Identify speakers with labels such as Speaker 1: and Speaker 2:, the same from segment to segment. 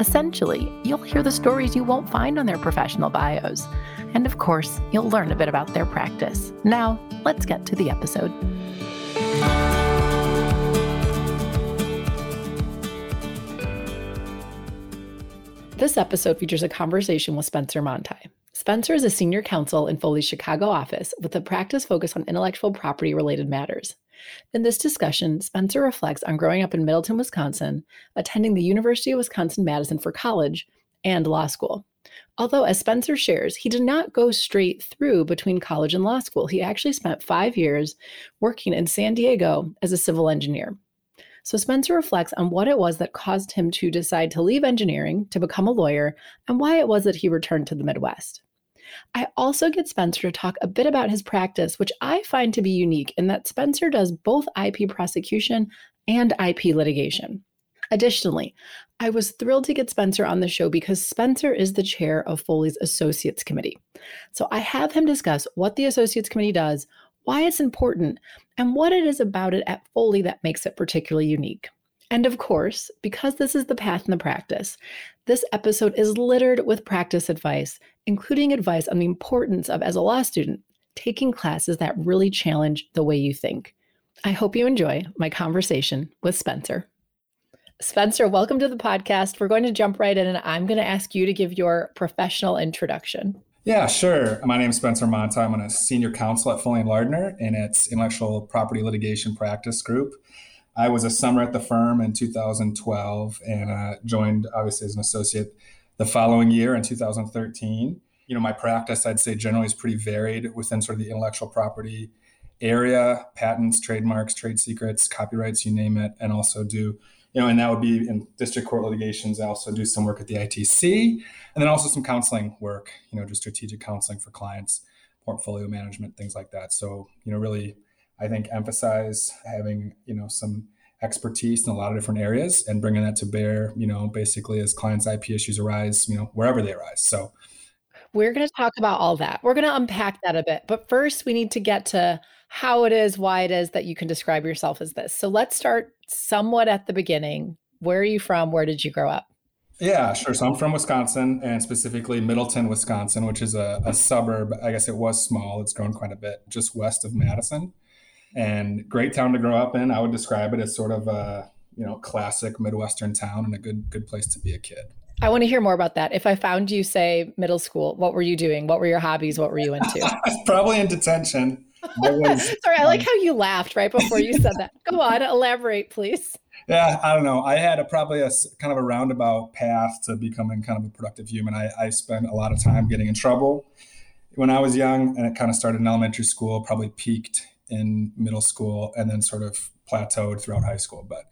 Speaker 1: Essentially, you'll hear the stories you won't find on their professional bios. And of course, you'll learn a bit about their practice. Now, let's get to the episode. This episode features a conversation with Spencer Montei. Spencer is a senior counsel in Foley's Chicago office with a practice focused on intellectual property related matters. In this discussion, Spencer reflects on growing up in Middleton, Wisconsin, attending the University of Wisconsin Madison for college and law school. Although, as Spencer shares, he did not go straight through between college and law school. He actually spent five years working in San Diego as a civil engineer. So, Spencer reflects on what it was that caused him to decide to leave engineering to become a lawyer and why it was that he returned to the Midwest. I also get Spencer to talk a bit about his practice, which I find to be unique in that Spencer does both IP prosecution and IP litigation. Additionally, I was thrilled to get Spencer on the show because Spencer is the chair of Foley's Associates Committee. So I have him discuss what the Associates Committee does, why it's important, and what it is about it at Foley that makes it particularly unique. And of course, because this is the path and the practice, this episode is littered with practice advice, including advice on the importance of, as a law student, taking classes that really challenge the way you think. I hope you enjoy my conversation with Spencer. Spencer, welcome to the podcast. We're going to jump right in, and I'm going to ask you to give your professional introduction.
Speaker 2: Yeah, sure. My name is Spencer Montei. I'm a senior counsel at Foley and Lardner in its intellectual property litigation practice group. I was a summer at the firm in 2012 and uh, joined, obviously, as an associate the following year in 2013. You know, my practice, I'd say, generally is pretty varied within sort of the intellectual property area, patents, trademarks, trade secrets, copyrights, you name it, and also do, you know, and that would be in district court litigations. I also do some work at the ITC, and then also some counseling work, you know, just strategic counseling for clients, portfolio management, things like that. So, you know, really I think emphasize having you know some expertise in a lot of different areas and bringing that to bear. You know, basically as clients' IP issues arise, you know, wherever they arise. So
Speaker 1: we're going to talk about all that. We're going to unpack that a bit, but first we need to get to how it is, why it is that you can describe yourself as this. So let's start somewhat at the beginning. Where are you from? Where did you grow up?
Speaker 2: Yeah, sure. So I'm from Wisconsin and specifically Middleton, Wisconsin, which is a, a suburb. I guess it was small. It's grown quite a bit just west of Madison and great town to grow up in. I would describe it as sort of a you know classic Midwestern town and a good good place to be a kid.
Speaker 1: I want to hear more about that. If I found you, say, middle school, what were you doing? What were your hobbies? What were you into?
Speaker 2: Probably in detention.
Speaker 1: I was, Sorry, I like um, how you laughed right before you said that. Go on, elaborate, please.
Speaker 2: Yeah, I don't know. I had a, probably a kind of a roundabout path to becoming kind of a productive human. I, I spent a lot of time getting in trouble when I was young, and it kind of started in elementary school, probably peaked in middle school and then sort of plateaued throughout high school. But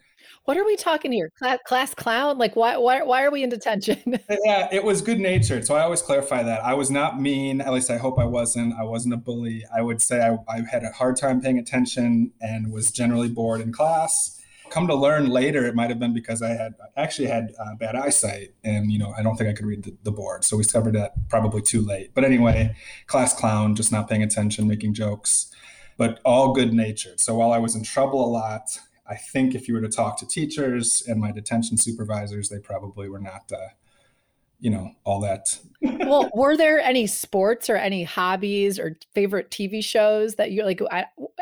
Speaker 1: what are we talking here? Class, class clown? Like why, why why are we in detention?
Speaker 2: yeah, it was good natured. So I always clarify that. I was not mean, at least I hope I wasn't. I wasn't a bully. I would say I, I had a hard time paying attention and was generally bored in class. Come to learn later, it might have been because I had actually had uh, bad eyesight, and you know I don't think I could read the, the board. So we discovered that probably too late. But anyway, class clown, just not paying attention, making jokes but all good natured. So while I was in trouble a lot, I think if you were to talk to teachers and my detention supervisors, they probably were not, uh, you know, all that.
Speaker 1: well, were there any sports or any hobbies or favorite TV shows that you like?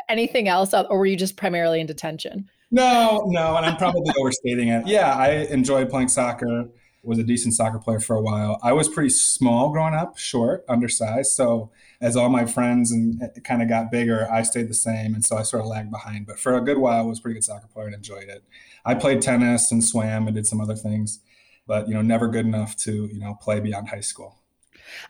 Speaker 1: Anything else, or were you just primarily in detention?
Speaker 2: No, no, and I'm probably overstating it. Yeah, I enjoyed playing soccer. Was a decent soccer player for a while. I was pretty small growing up, short, undersized, so as all my friends and uh, it kind of got bigger, I stayed the same, and so I sort of lagged behind. But for a good while, I was a pretty good soccer player and enjoyed it. I played tennis and swam and did some other things, but you know, never good enough to you know play beyond high school.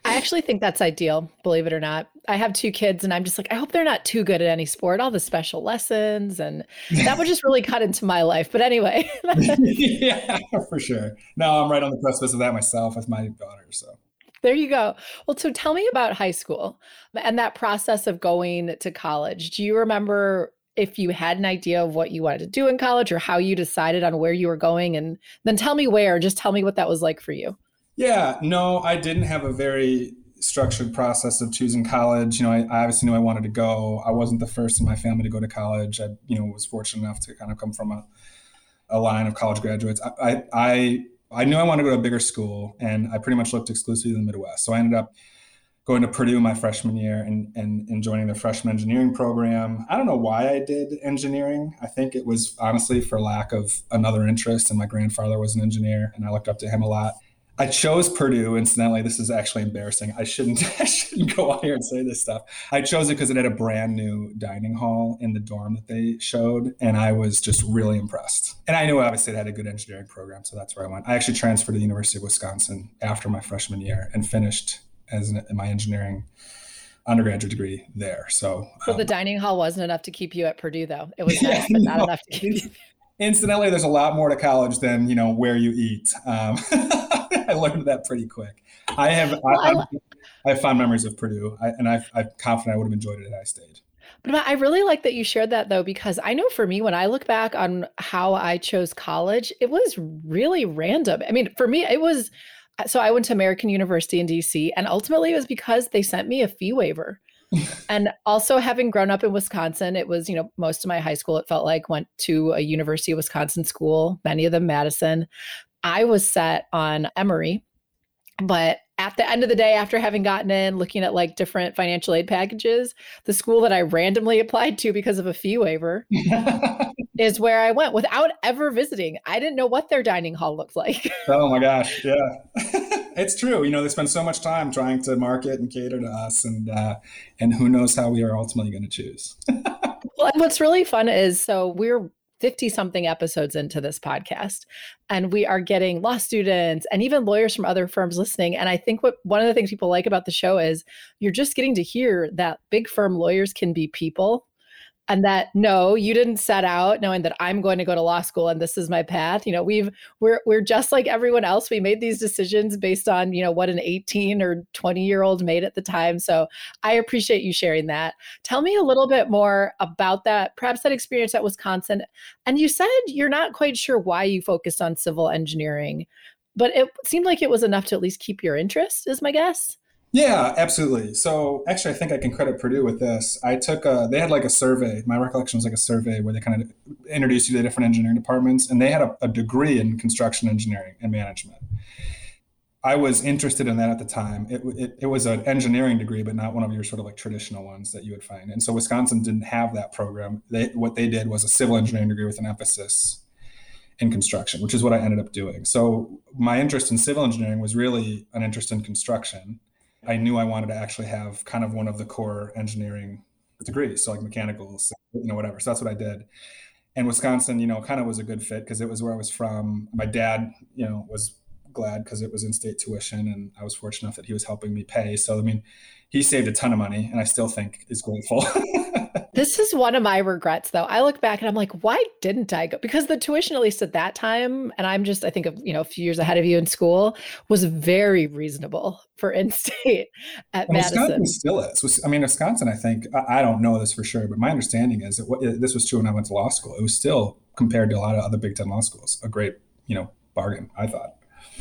Speaker 1: I actually think that's ideal, believe it or not. I have two kids and I'm just like, I hope they're not too good at any sport, all the special lessons. And that would just really cut into my life. But anyway.
Speaker 2: yeah, for sure. No, I'm right on the precipice of that myself with my daughter. So
Speaker 1: there you go. Well, so tell me about high school and that process of going to college. Do you remember if you had an idea of what you wanted to do in college or how you decided on where you were going? And then tell me where, just tell me what that was like for you.
Speaker 2: Yeah, no, I didn't have a very structured process of choosing college. You know, I, I, obviously knew I wanted to go. I wasn't the first in my family to go to college. I, you know, was fortunate enough to kind of come from a, a line of college graduates. I, I, I knew I wanted to go to a bigger school, and I pretty much looked exclusively in the Midwest. So I ended up going to Purdue my freshman year and, and, and joining the freshman engineering program. I don't know why I did engineering. I think it was honestly for lack of another interest. And my grandfather was an engineer, and I looked up to him a lot. I chose Purdue. Incidentally, this is actually embarrassing. I shouldn't. I shouldn't go on here and say this stuff. I chose it because it had a brand new dining hall in the dorm that they showed, and I was just really impressed. And I knew obviously it had a good engineering program, so that's where I went. I actually transferred to the University of Wisconsin after my freshman year and finished as an, my engineering undergraduate degree there. So,
Speaker 1: so um, the dining hall wasn't enough to keep you at Purdue, though. It was nice, but not no. enough to keep you.
Speaker 2: Incidentally, there's a lot more to college than you know where you eat. Um, I learned that pretty quick. I have well, I, I, I, have fond memories of Purdue, I, and I, I'm confident I would have enjoyed it had I stayed.
Speaker 1: But I really like that you shared that though, because I know for me, when I look back on how I chose college, it was really random. I mean, for me, it was so I went to American University in DC, and ultimately it was because they sent me a fee waiver. And also having grown up in Wisconsin, it was, you know, most of my high school, it felt like went to a University of Wisconsin school, many of them Madison. I was set on Emory, but at the end of the day, after having gotten in, looking at like different financial aid packages, the school that I randomly applied to because of a fee waiver is where I went without ever visiting. I didn't know what their dining hall looked like.
Speaker 2: oh my gosh. Yeah. it's true. You know, they spend so much time trying to market and cater to us and uh, and who knows how we are ultimately going to choose.
Speaker 1: well, and what's really fun is so we're 50 something episodes into this podcast and we are getting law students and even lawyers from other firms listening and i think what one of the things people like about the show is you're just getting to hear that big firm lawyers can be people and that no you didn't set out knowing that i'm going to go to law school and this is my path. You know we've we're we're just like everyone else. We made these decisions based on you know what an 18 or 20 year old made at the time. So i appreciate you sharing that. Tell me a little bit more about that perhaps that experience at wisconsin. And you said you're not quite sure why you focused on civil engineering but it seemed like it was enough to at least keep your interest is my guess
Speaker 2: yeah, absolutely. So actually, I think I can credit Purdue with this. I took a, they had like a survey. My recollection was like a survey where they kind of introduced you to different engineering departments, and they had a, a degree in construction engineering and management. I was interested in that at the time. It, it, it, was an engineering degree, but not one of your sort of like traditional ones that you would find. And so Wisconsin didn't have that program. They, what they did was a civil engineering degree with an emphasis in construction, which is what I ended up doing. So my interest in civil engineering was really an interest in construction I knew I wanted to actually have kind of one of the core engineering degrees, so like mechanicals, you know, whatever. So that's what I did. And Wisconsin, you know, kind of was a good fit because it was where I was from. My dad, you know, was glad because it was in-state tuition, and I was fortunate enough that he was helping me pay. So I mean, he saved a ton of money, and I still think is grateful.
Speaker 1: this is one of my regrets, though. I look back and I'm like, why didn't I go? Because the tuition, at least at that time, and I'm just, I think of you know, a few years ahead of you in school, was very reasonable for in-state at Madison.
Speaker 2: Wisconsin still is. I mean, Wisconsin. I think I don't know this for sure, but my understanding is that this was true when I went to law school. It was still compared to a lot of other Big Ten law schools, a great you know bargain. I thought.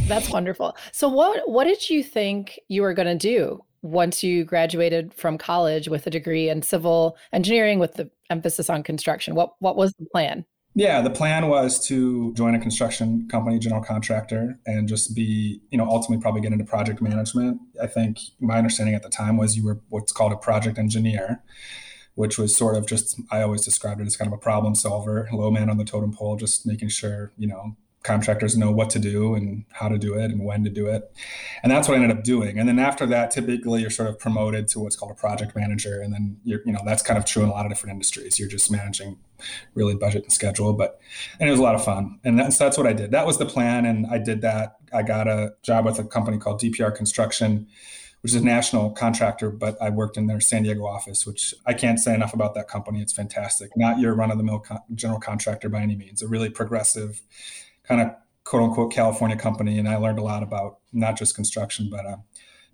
Speaker 1: That's wonderful. So what what did you think you were going to do once you graduated from college with a degree in civil engineering with the emphasis on construction? What what was the plan?
Speaker 2: Yeah, the plan was to join a construction company, general contractor, and just be, you know, ultimately probably get into project management. I think my understanding at the time was you were what's called a project engineer, which was sort of just I always described it as kind of a problem solver, low man on the totem pole, just making sure, you know, contractors know what to do and how to do it and when to do it. And that's what I ended up doing. And then after that, typically you're sort of promoted to what's called a project manager. And then you're, you know, that's kind of true in a lot of different industries. You're just managing really budget and schedule. But and it was a lot of fun. And that's that's what I did. That was the plan. And I did that. I got a job with a company called DPR Construction which is a national contractor, but I worked in their San Diego office, which I can't say enough about that company. It's fantastic. Not your run of the mill general contractor by any means, a really progressive kind of quote unquote California company. And I learned a lot about not just construction, but uh,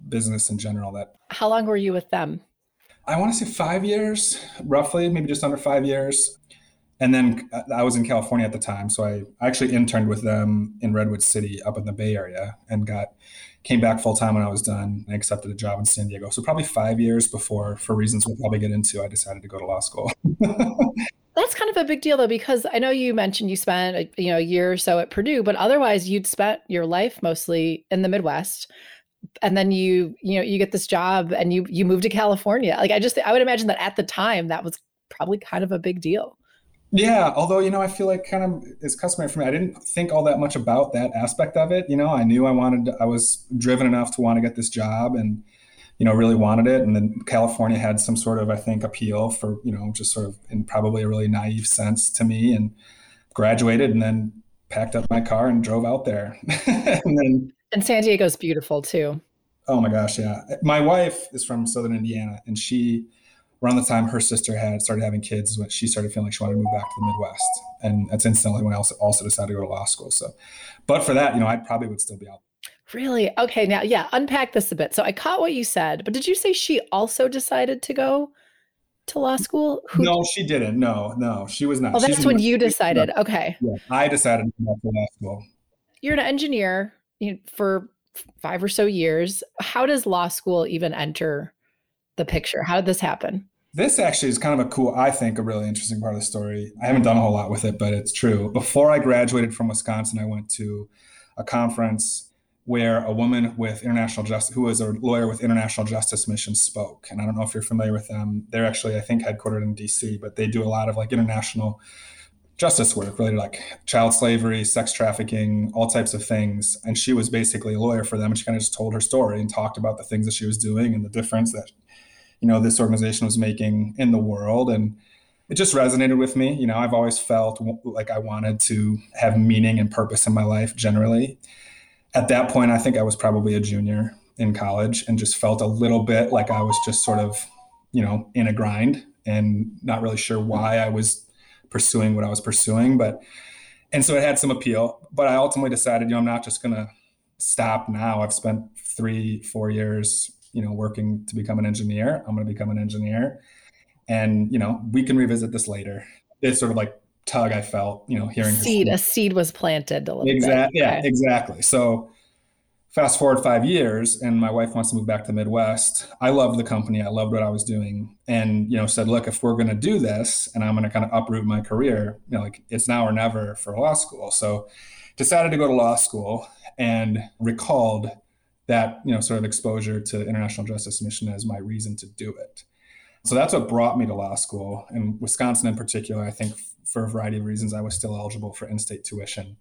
Speaker 2: business in general. That
Speaker 1: How long were you with them?
Speaker 2: I want to say five years, roughly, maybe just under five years and then uh, I was in California at the time, so I actually interned with them in Redwood City, up in the Bay Area, and got came back full time when I was done. and accepted a job in San Diego. So probably five years before, for reasons we'll probably get into, I decided to go to law school.
Speaker 1: That's kind of a big deal though, because I know you mentioned you spent a, you know a year or so at Purdue, but otherwise you'd spent your life mostly in the Midwest. And then you, you know, you get this job and you you move to California. Like I just I would imagine that at the time that was probably kind of a big deal.
Speaker 2: Yeah, although you know, I feel like kind of is customary for me. I didn't think all that much about that aspect of it. You know, I knew I wanted. I was driven enough to want to get this job, and you know, really wanted it. And then California had some sort of, I think, appeal for you know, just sort of in probably a really naive sense to me. And graduated, and then packed up my car and drove out there. and then
Speaker 1: and San Diego's beautiful too.
Speaker 2: Oh my gosh, yeah. My wife is from Southern Indiana, and she around the time her sister had started having kids when she started feeling like she wanted to move back to the Midwest. And that's instantly when I also, also decided to go to law school. So, but for that, you know, I probably would still be out.
Speaker 1: Really? Okay. Now, yeah, unpack this a bit. So I caught what you said, but did you say she also decided to go to law school?
Speaker 2: Who... No, she didn't. No, no, she was not.
Speaker 1: Oh, that's She's when you decided. Okay.
Speaker 2: Yeah, I decided to go to law school.
Speaker 1: You're an engineer for five or so years. How does law school even enter the picture? How did this happen?
Speaker 2: This actually is kind of a cool, I think, a really interesting part of the story. I haven't done a whole lot with it, but it's true. Before I graduated from Wisconsin, I went to a conference where a woman with international justice, who was a lawyer with International Justice Mission, spoke. And I don't know if you're familiar with them. They're actually, I think, headquartered in DC, but they do a lot of like international justice work related like child slavery, sex trafficking, all types of things. And she was basically a lawyer for them. And she kind of just told her story and talked about the things that she was doing and the difference that you know this organization was making in the world and it just resonated with me you know i've always felt like i wanted to have meaning and purpose in my life generally at that point i think i was probably a junior in college and just felt a little bit like i was just sort of you know in a grind and not really sure why i was pursuing what i was pursuing but and so it had some appeal but i ultimately decided you know i'm not just going to stop now. I've spent three four years you know working to become an engineer. I'm going to become an engineer. And you know we can revisit this later. It's sort of like tug i felt you know hearing
Speaker 1: seed a seed was planted a little
Speaker 2: exactly yeah okay. exactly. So fast forward five years and my wife wants to move back to the midwest. I loved the company. I loved what i was doing. And you know said look if we're going to do this and i'm going to kind of uproot my career you know like it's now or never for law school. So decided to go to law school and recalled that you know sort of exposure to international justice mission as my reason to do it. So that's what brought me to law school. In Wisconsin, in particular, I think for a variety of reasons, I was still eligible for in-state tuition.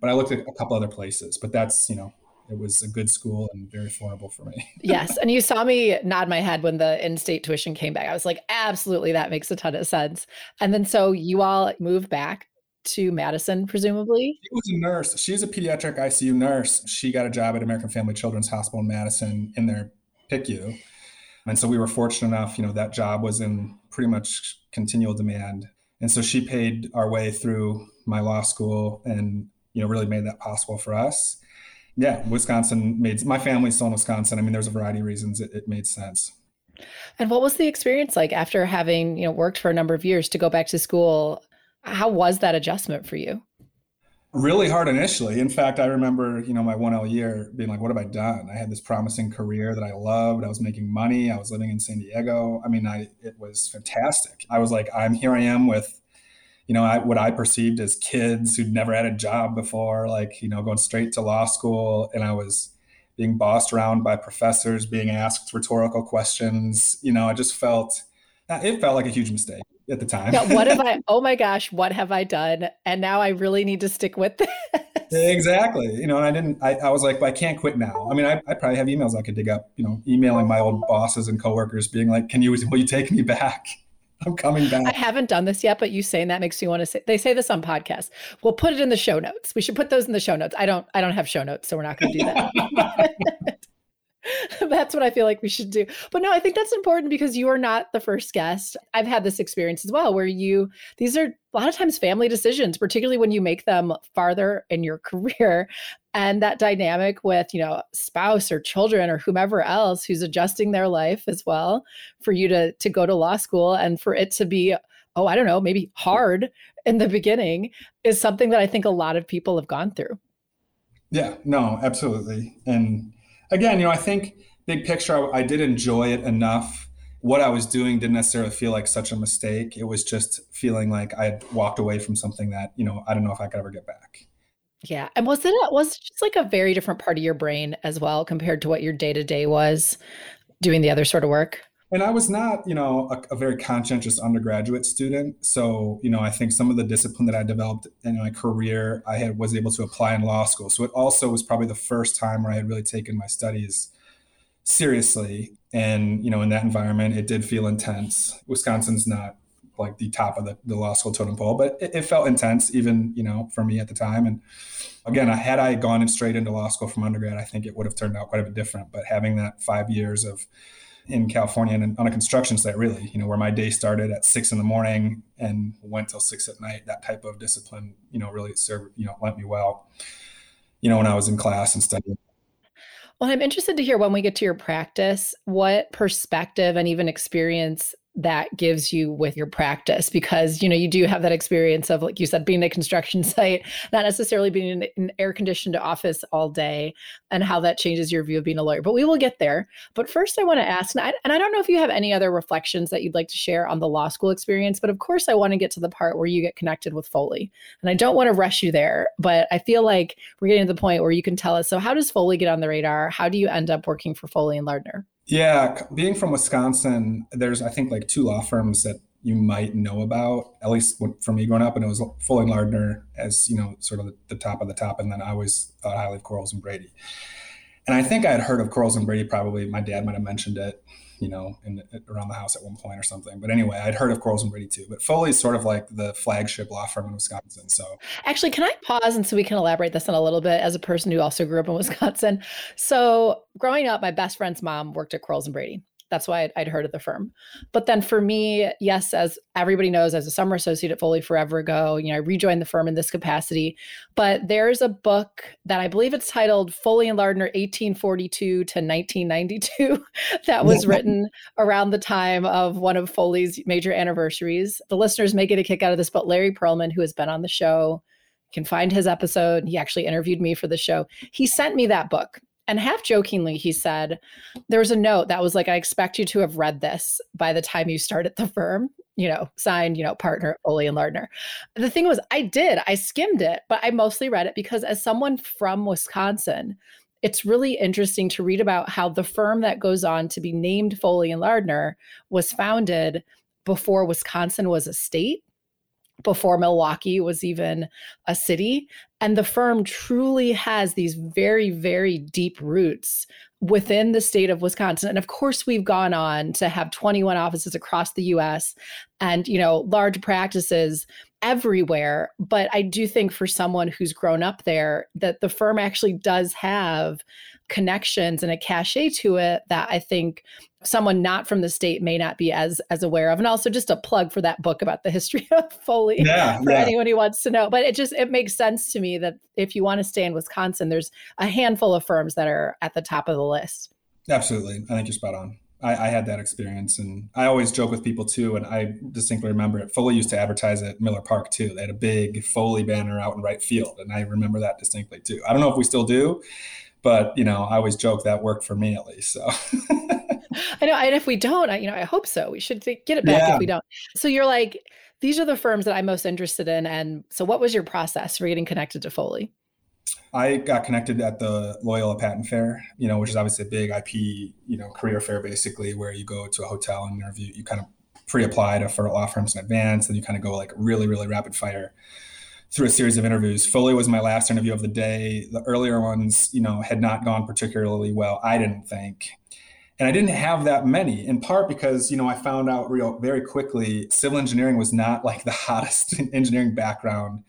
Speaker 2: But I looked at a couple other places. But that's you know it was a good school and very affordable for me.
Speaker 1: yes. And you saw me nod my head when the in state tuition came back. I was like, absolutely, that makes a ton of sense. And then so you all moved back to Madison, presumably?
Speaker 2: She was a nurse. She's a pediatric ICU nurse. She got a job at American Family Children's Hospital in Madison in their PICU. And so we were fortunate enough, you know, that job was in pretty much continual demand. And so she paid our way through my law school and, you know, really made that possible for us. Yeah, Wisconsin made my family's still in Wisconsin. I mean, there's a variety of reasons it, it made sense.
Speaker 1: And what was the experience like after having, you know, worked for a number of years to go back to school? How was that adjustment for you?
Speaker 2: Really hard initially. In fact, I remember, you know, my 1L year being like, what have I done? I had this promising career that I loved. I was making money. I was living in San Diego. I mean, I it was fantastic. I was like, I'm here I am with, you know, I, what I perceived as kids who'd never had a job before, like, you know, going straight to law school. And I was being bossed around by professors, being asked rhetorical questions. You know, I just felt, it felt like a huge mistake at the time.
Speaker 1: yeah, what have I? Oh my gosh, what have I done? And now I really need to stick with this.
Speaker 2: Exactly. You know, and I didn't. I, I was like, I can't quit now. I mean, I, I probably have emails I could dig up. You know, emailing my old bosses and coworkers, being like, "Can you? Will you take me back?" I'm coming back.
Speaker 1: I haven't done this yet, but you saying that makes me want to say. They say this on podcasts. We'll put it in the show notes. We should put those in the show notes. I don't. I don't have show notes, so we're not going to do that. that's what I feel like we should do. But no, I think that's important because you are not the first guest. I've had this experience as well where you, these are a lot of times family decisions, particularly when you make them farther in your career. And that dynamic with, you know, spouse or children or whomever else who's adjusting their life as well for you to to go to law school and for it to be, oh, I don't know, maybe hard in the beginning is something that I think a lot of people have gone through.
Speaker 2: Yeah, no, absolutely. And again, you know, I think big picture, I, I did enjoy it enough. What I was doing didn't necessarily feel like such a mistake. It was just feeling like I had walked away from something that, you know, I don't know if I could ever get back.
Speaker 1: Yeah. And was it was it just like a very different part of your brain as well compared to what your day to day was doing the other sort of work?
Speaker 2: And I was not, you know, a, a, very conscientious undergraduate student. So, you know, I think some of the discipline that I developed in my career, I had was able to apply in law school. So it also was probably the first time where I had really taken my studies seriously. And, you know, in that environment, it did feel intense. Wisconsin's not like the top of the, the law school totem pole, but it, it felt intense, even, you know, for me at the time. And again, had I gone straight into law school from undergrad, I think it would have turned out quite a bit different. But having that five years of in California and on a construction site, really, you know, where my day started at six in the morning and went till six at night. That type of discipline, you know, really served, you know, lent me well, you know, when I was in class and studying.
Speaker 1: Well, I'm interested to hear when we get to your practice, what perspective and even experience that gives you with your practice because you know you do have that experience of like you said being a construction site not necessarily being in an air conditioned office all day and how that changes your view of being a lawyer but we will get there. But first i want to ask and I, and I don't know if you have any other reflections that you'd like to share on the law school experience but of course i want to get to the part where you get connected with foley and i don't want to rush you there but i feel like we're getting to the point where you can tell us so how does foley get on the radar? How do you end up working for foley and lardner
Speaker 2: yeah, being from Wisconsin, there's I think like two law firms that you might know about, at least for me growing up, and it was Foley Lardner as you know, sort of the top of the top, and then I always thought highly of Quarles and Brady. And I think I had heard of Quarles and Brady. Probably my dad might have mentioned it, you know, in, around the house at one point or something. But anyway, I'd heard of Quarles and Brady too. But Foley's sort of like the flagship law firm in Wisconsin. So
Speaker 1: actually, can I pause and so we can elaborate this on a little bit as a person who also grew up in Wisconsin? So growing up, my best friend's mom worked at Quarles and Brady. That's why I'd, I'd, heard of the firm. But then for me, yes, as everybody knows, as a summer associate at Foley forever ago, you know, I rejoined the firm in this capacity. But there's a book that I believe it's titled Foley and Lardner 1842 to 1992 that was written around the time of one of Foley's major anniversaries. The listeners may get a kick out of this, but Larry Perlman, who has been on the show, can find his episode. He actually interviewed me for the show. He sent me that book and half jokingly, he said, there was a note that was like, I expect you to have read this by the time you start at the firm, you know, signed, you know, partner Foley and Lardner. The thing was, I did, I skimmed it, but I mostly read it because as someone from Wisconsin, it's really interesting to read about how the firm that goes on to be named Foley and Lardner was founded before Wisconsin was a state before Milwaukee was even a city. And the firm truly has these very, very deep roots within the state of Wisconsin. And of course, we've gone on to have 21 offices across the US and, you know, large practices everywhere. But I do think for someone who's grown up there, that the firm actually does have connections and a cachet to it that I think someone not from the state may not be as as aware of. And also just a plug for that book about the history of foley yeah, for yeah. anyone who wants to know. But it just it makes sense to me that if you want to stay in wisconsin there's a handful of firms that are at the top of the list.
Speaker 2: Absolutely. I think you're spot on. I, I had that experience and i always joke with people too and i distinctly remember it. Foley used to advertise at miller park too. They had a big foley banner out in right field and i remember that distinctly too. I don't know if we still do but you know i always joke that worked for me at least so
Speaker 1: I know, and if we don't, I, you know, I hope so. We should get it back yeah. if we don't. So you're like, these are the firms that I'm most interested in. And so, what was your process for getting connected to Foley?
Speaker 2: I got connected at the Loyola Patent Fair, you know, which is obviously a big IP, you know, career fair basically, where you go to a hotel and interview. You kind of pre-apply to for law firms in advance, and you kind of go like really, really rapid fire through a series of interviews. Foley was my last interview of the day. The earlier ones, you know, had not gone particularly well. I didn't think and I didn't have that many in part because you know I found out real very quickly civil engineering was not like the hottest engineering background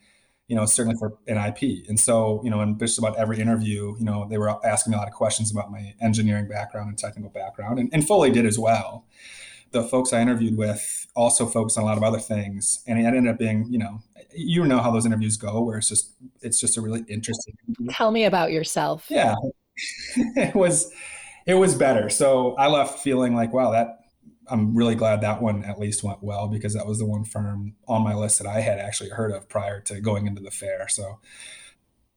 Speaker 2: you know, certainly for an IP. And so, you know, in just about every interview, you know, they were asking me a lot of questions about my engineering background and technical background, and, and Foley did as well. The folks I interviewed with also focused on a lot of other things, and it ended up being, you know, you know how those interviews go, where it's just it's just a really interesting.
Speaker 1: Tell me about yourself.
Speaker 2: Yeah, it was it was better. So I left feeling like, wow, that I'm really glad that one at least went well because that was the one firm on my list that I had actually heard of prior to going into the fair. So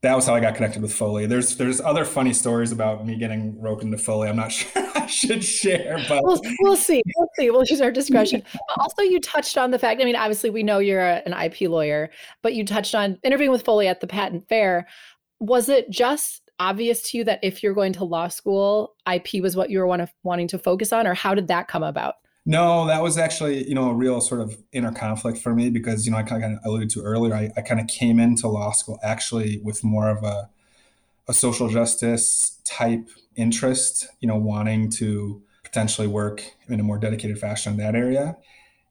Speaker 2: that was how I got connected with Foley. There's there's other funny stories about me getting roped into Foley. I'm not sure I should share, but
Speaker 1: we'll, we'll see. We'll see. We'll use our discretion. also, you touched on the fact. I mean, obviously, we know you're a, an IP lawyer, but you touched on interviewing with Foley at the patent fair. Was it just obvious to you that if you're going to law school, IP was what you were want to, wanting to focus on, or how did that come about?
Speaker 2: No, that was actually, you know, a real sort of inner conflict for me because, you know, I kind of alluded to earlier, I, I kind of came into law school actually with more of a, a social justice type interest, you know, wanting to potentially work in a more dedicated fashion in that area.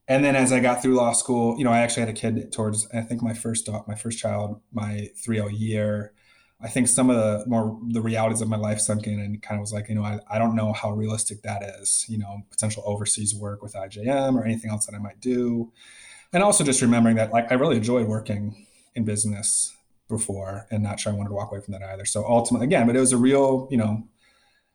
Speaker 2: And then as I got through law school, you know, I actually had a kid towards, I think my first, my first child, my 3 year. I think some of the more the realities of my life sunk in and kind of was like, you know, I, I don't know how realistic that is, you know, potential overseas work with IJM or anything else that I might do. And also just remembering that like I really enjoyed working in business before and not sure I wanted to walk away from that either. So ultimately, again, but it was a real, you know,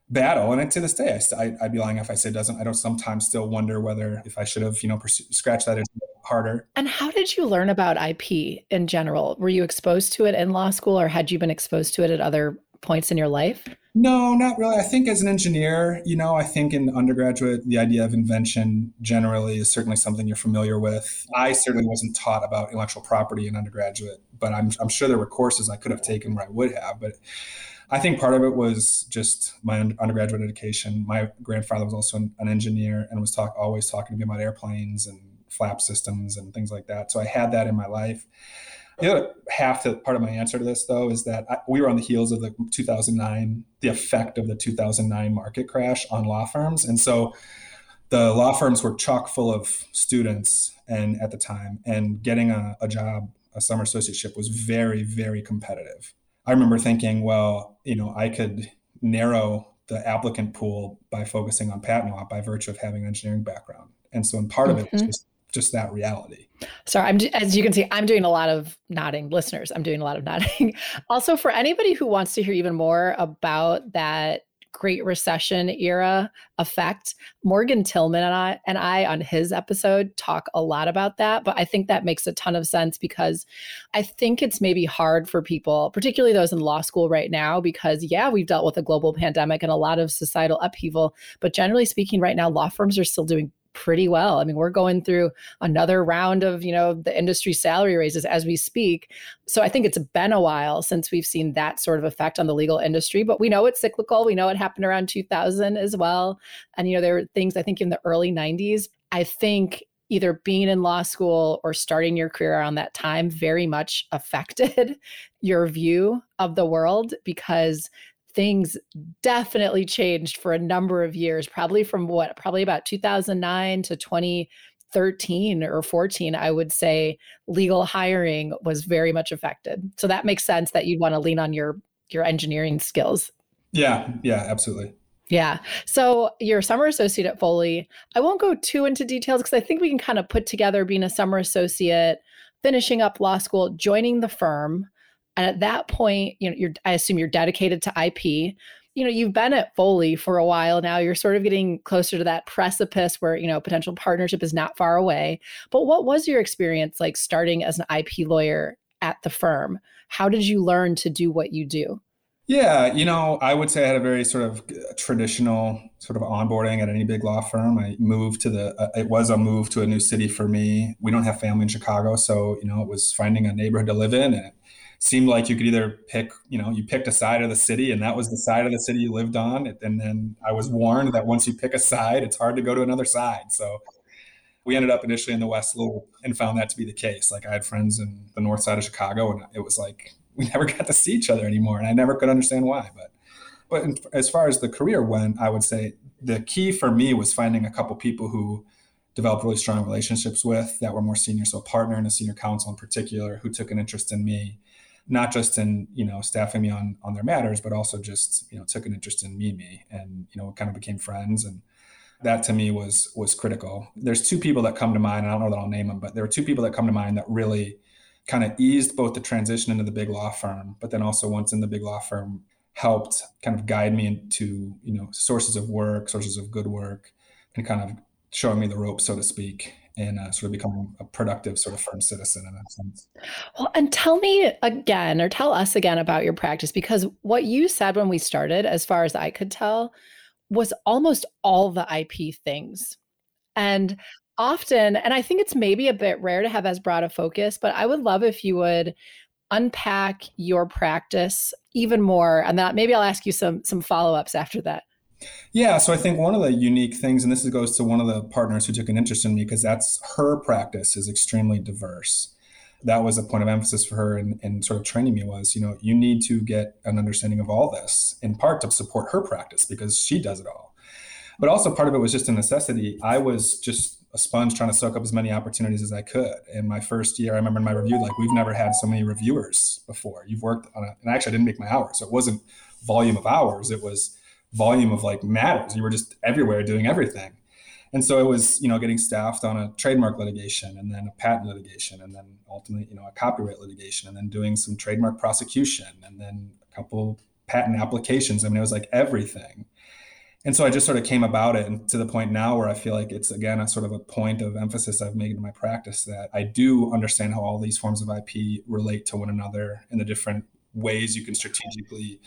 Speaker 2: battle. And to this day, I, would be lying if I say it doesn't. I don't sometimes still wonder whether if I should have, you know, pursue, scratch that harder.
Speaker 1: And how did you learn about IP in general? Were you exposed to it in law school or had you been exposed to it at other points in your life?
Speaker 2: No, not really. I think as an engineer, you know, I think in undergraduate, the idea of invention generally is certainly something you're familiar with. I certainly wasn't taught about intellectual property in undergraduate, but I'm, I'm sure there were courses I could have taken where I would have. But I think part of it was just my undergraduate education. My grandfather was also an, an engineer and was talk, always talking to me about airplanes and flap systems and things like that. So I had that in my life. The other half to part of my answer to this, though, is that I, we were on the heels of the 2009, the effect of the 2009 market crash on law firms, and so the law firms were chock full of students, and at the time, and getting a, a job, a summer associateship, was very, very competitive. I remember thinking, well, you know, I could narrow the applicant pool by focusing on patent law by virtue of having an engineering background, and so, in part mm-hmm. of it was mm-hmm. just just that reality.
Speaker 1: Sorry, I'm as you can see, I'm doing a lot of nodding. Listeners, I'm doing a lot of nodding. also, for anybody who wants to hear even more about that Great Recession era effect, Morgan Tillman and I and I on his episode talk a lot about that. But I think that makes a ton of sense because I think it's maybe hard for people, particularly those in law school right now, because yeah, we've dealt with a global pandemic and a lot of societal upheaval. But generally speaking, right now, law firms are still doing pretty well. I mean, we're going through another round of, you know, the industry salary raises as we speak. So I think it's been a while since we've seen that sort of effect on the legal industry, but we know it's cyclical. We know it happened around 2000 as well. And, you know, there were things I think in the early 90s. I think either being in law school or starting your career around that time very much affected your view of the world because things definitely changed for a number of years, probably from what, probably about 2009 to 2013 or 14, I would say legal hiring was very much affected. So that makes sense that you'd want to lean on your your engineering skills.
Speaker 2: Yeah, yeah, absolutely.
Speaker 1: Yeah. So you're a summer associate at Foley. I won't go too into details because I think we can kind of put together being a summer associate, finishing up law school, joining the firm. And at that point, you know, you're I assume you're dedicated to IP. You know, you've been at Foley for a while now. You're sort of getting closer to that precipice where, you know, potential partnership is not far away. But what was your experience like starting as an IP lawyer at the firm? How did you learn to do what you do?
Speaker 2: Yeah, you know, I would say I had a very sort of traditional sort of onboarding at any big law firm. I moved to the, uh, it was a move to a new city for me. We don't have family in Chicago. So, you know, it was finding a neighborhood to live in and seemed like you could either pick, you know, you picked a side of the city and that was the side of the city you lived on. And then I was warned that once you pick a side, it's hard to go to another side. So we ended up initially in the West Loop and found that to be the case. Like I had friends in the north side of Chicago and it was like, we never got to see each other anymore. And I never could understand why. But, but as far as the career went, I would say the key for me was finding a couple people who developed really strong relationships with that were more senior. So a partner and a senior counsel in particular who took an interest in me, not just in, you know, staffing me on on their matters, but also just, you know, took an interest in me and, you know, kind of became friends. And that to me was was critical. There's two people that come to mind. I don't know that I'll name them, but there were two people that come to mind that really kind of eased both the transition into the big law firm, but then also once in the big law firm helped kind of guide me into, you know, sources of work, sources of good work, and kind of showing me the ropes, so to speak, and uh, sort of becoming a productive sort of firm citizen in that sense.
Speaker 1: Well, and tell me again, or tell us again about your practice, because what you said when we started, as far as I could tell, was almost all the IP things. And often, and I think it's maybe a bit rare to have as broad a focus, but I would love if you would unpack your practice even more and that maybe I'll ask you some some follow-ups after that.
Speaker 2: Yeah, so I think one of the unique things, and this goes to one of the partners who took an interest in me, because that's her practice is extremely diverse. That was a point of emphasis for her and, in sort of training me was, you know, you need to get an understanding of all this, in part to support her practice because she does it all. But also part of it was just a necessity. I was just a sponge trying to soak up as many opportunities as I could. In my first year, I remember in my review, like we've never had so many reviewers before. You've worked on it, and I actually I didn't make my hours. So it wasn't volume of hours. It was volume of like matters. You were just everywhere doing everything. And so it was, you know, getting staffed on a trademark litigation and then a patent litigation and then ultimately, you know, a copyright litigation and then doing some trademark prosecution and then a couple patent applications. I mean, it was like everything. And so I just sort of came about it and to the point now where I feel like it's again a sort of a point of emphasis I've made in my practice that I do understand how all these forms of IP relate to one another and the different ways you can strategically,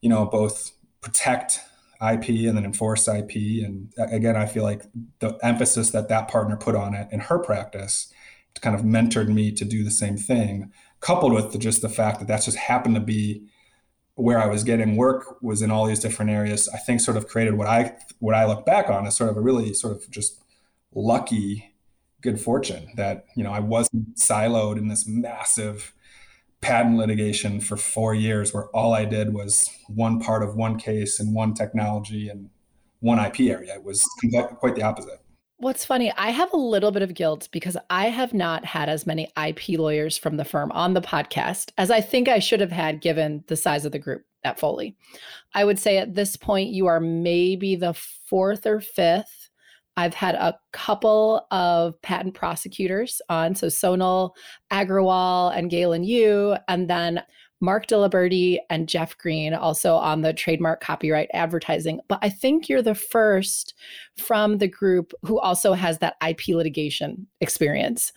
Speaker 2: you know, both protect IP and then enforce IP. And again, I feel like the emphasis that that partner put on it in her practice kind of mentored me to do the same thing, coupled with the, just the fact that that's just happened to be where I was getting work was in all these different areas. I think sort of created what I what I look back on as sort of a really sort of just lucky good fortune that you know I wasn't siloed in this massive patent litigation for four years where all I did was one part of one case and one technology and one IP area. It was quite the opposite.
Speaker 1: What's funny, I have a little bit of guilt because I have not had as many IP lawyers from the firm on the podcast as I think I should have had given the size of the group at Foley. I would say at this point, you are maybe the fourth or fifth I've had a couple of patent prosecutors on, so Sonal Agrawal and Galen Yu, and then Mark Diliberti and Jeff Green also on the trademark copyright advertising. But I think you're the first from the group who also has that IP litigation experience.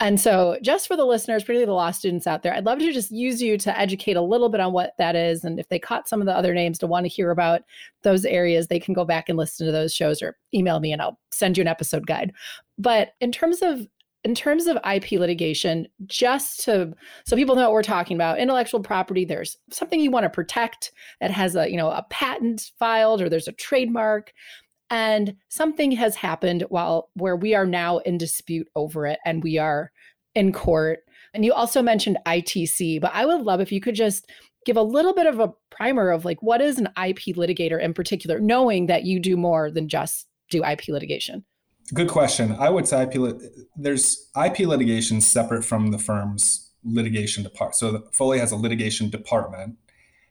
Speaker 1: And so, just for the listeners, particularly the law students out there, I'd love to just use you to educate a little bit on what that is. And if they caught some of the other names to want to hear about those areas, they can go back and listen to those shows or email me and I'll send you an episode guide. But in terms of in terms of IP litigation, just to so people know what we're talking about, intellectual property, there's something you want to protect that has a, you know, a patent filed or there's a trademark and something has happened while where we are now in dispute over it and we are in court. And you also mentioned ITC, but I would love if you could just give a little bit of a primer of like what is an IP litigator in particular, knowing that you do more than just do IP litigation.
Speaker 2: Good question. I would say IP there's IP litigation separate from the firm's litigation department. So Foley has a litigation department.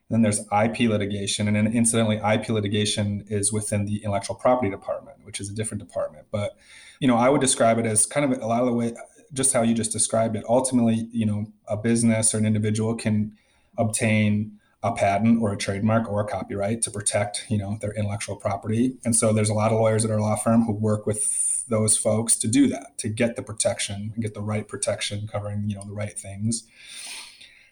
Speaker 2: Then there's IP litigation, and then incidentally, IP litigation is within the intellectual property department, which is a different department. But you know, I would describe it as kind of a lot of the way, just how you just described it. Ultimately, you know, a business or an individual can obtain a patent or a trademark or a copyright to protect, you know, their intellectual property. And so there's a lot of lawyers at our law firm who work with those folks to do that, to get the protection and get the right protection covering, you know, the right things.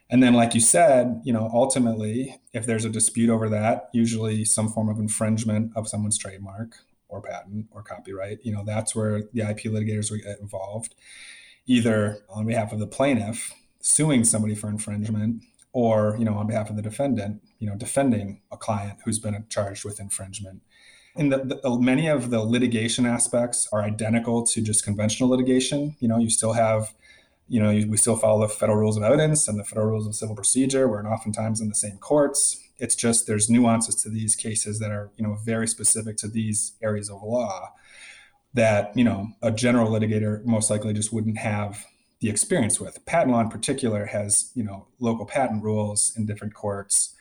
Speaker 2: And then, like you said, you know, ultimately, if there's a dispute over that, usually some form of infringement of someone's trademark or patent or copyright, you know, that's where the IP litigators will get involved, either on behalf of the plaintiff suing somebody for infringement or, you know, on behalf of the defendant, you know, defending a client who's been charged with infringement. And the, the, many of the litigation aspects are identical to just conventional litigation. You know, you still have, you know, you, we still follow the federal rules of evidence and the federal rules of civil procedure. We're oftentimes in the same courts. It's just there's nuances to these cases that are, you know, very specific to these areas of law. that you know a general litigator most likely just wouldn't have the experience with. Patent law in particular has you know local patent rules in different courts.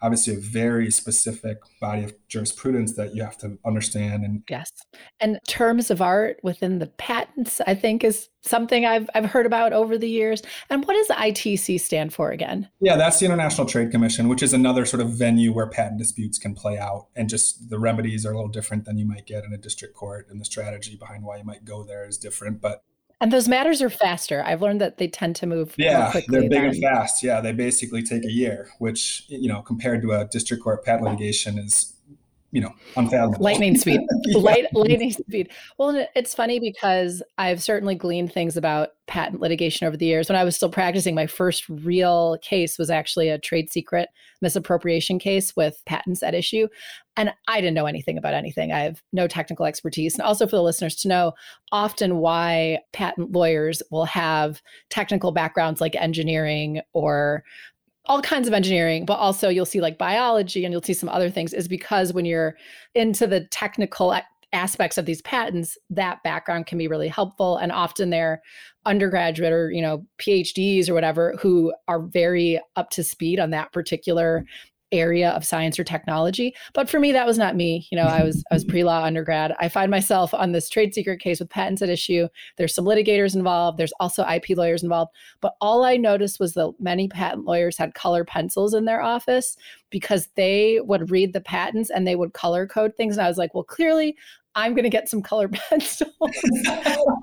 Speaker 2: Obviously a very specific body of jurisprudence that you have to understand and
Speaker 1: yes. And terms of art within the patents i think is something i've, I've heard about over the years. And what does itc stand for again?
Speaker 2: Yeah that's the international trade commission which is another sort of venue where patent disputes can play out. And just the remedies are a little different than you might get in a district court and the strategy behind why you might go there is different. But
Speaker 1: and those matters are faster. I've learned that they tend to move.
Speaker 2: Yeah, they're big than... and fast. Yeah, they basically take a year, which you know, compared to a district court patent litigation, is you know unfathomable.
Speaker 1: Lightning speed, yeah. Light, lightning speed. Well, it's funny because I've certainly gleaned things about patent litigation over the years. When I was still practicing, my first real case was actually a trade secret misappropriation case with patents at issue, and I didn't know anything about anything. I have no technical expertise, and also for the listeners to know, often why patent lawyers will have technical backgrounds like engineering or all kinds of engineering, but also you'll see like biology and you'll see some other things is because when you're into the technical aspects of these patents, that background can be really helpful. And often they're undergraduate or, you know, PhDs or whatever who are very up to speed on that particular area of science or technology. But for me, that was not me. You know, I was I was mm-hmm. pre-law undergrad. I find myself on this trade secret case with patents at issue. There's some litigators involved. There's also IP lawyers involved. But all I noticed was that many patent lawyers had color pencils in their office because they would read the patents and they would color code things. And I was like, well, clearly I'm going to get some color pencils.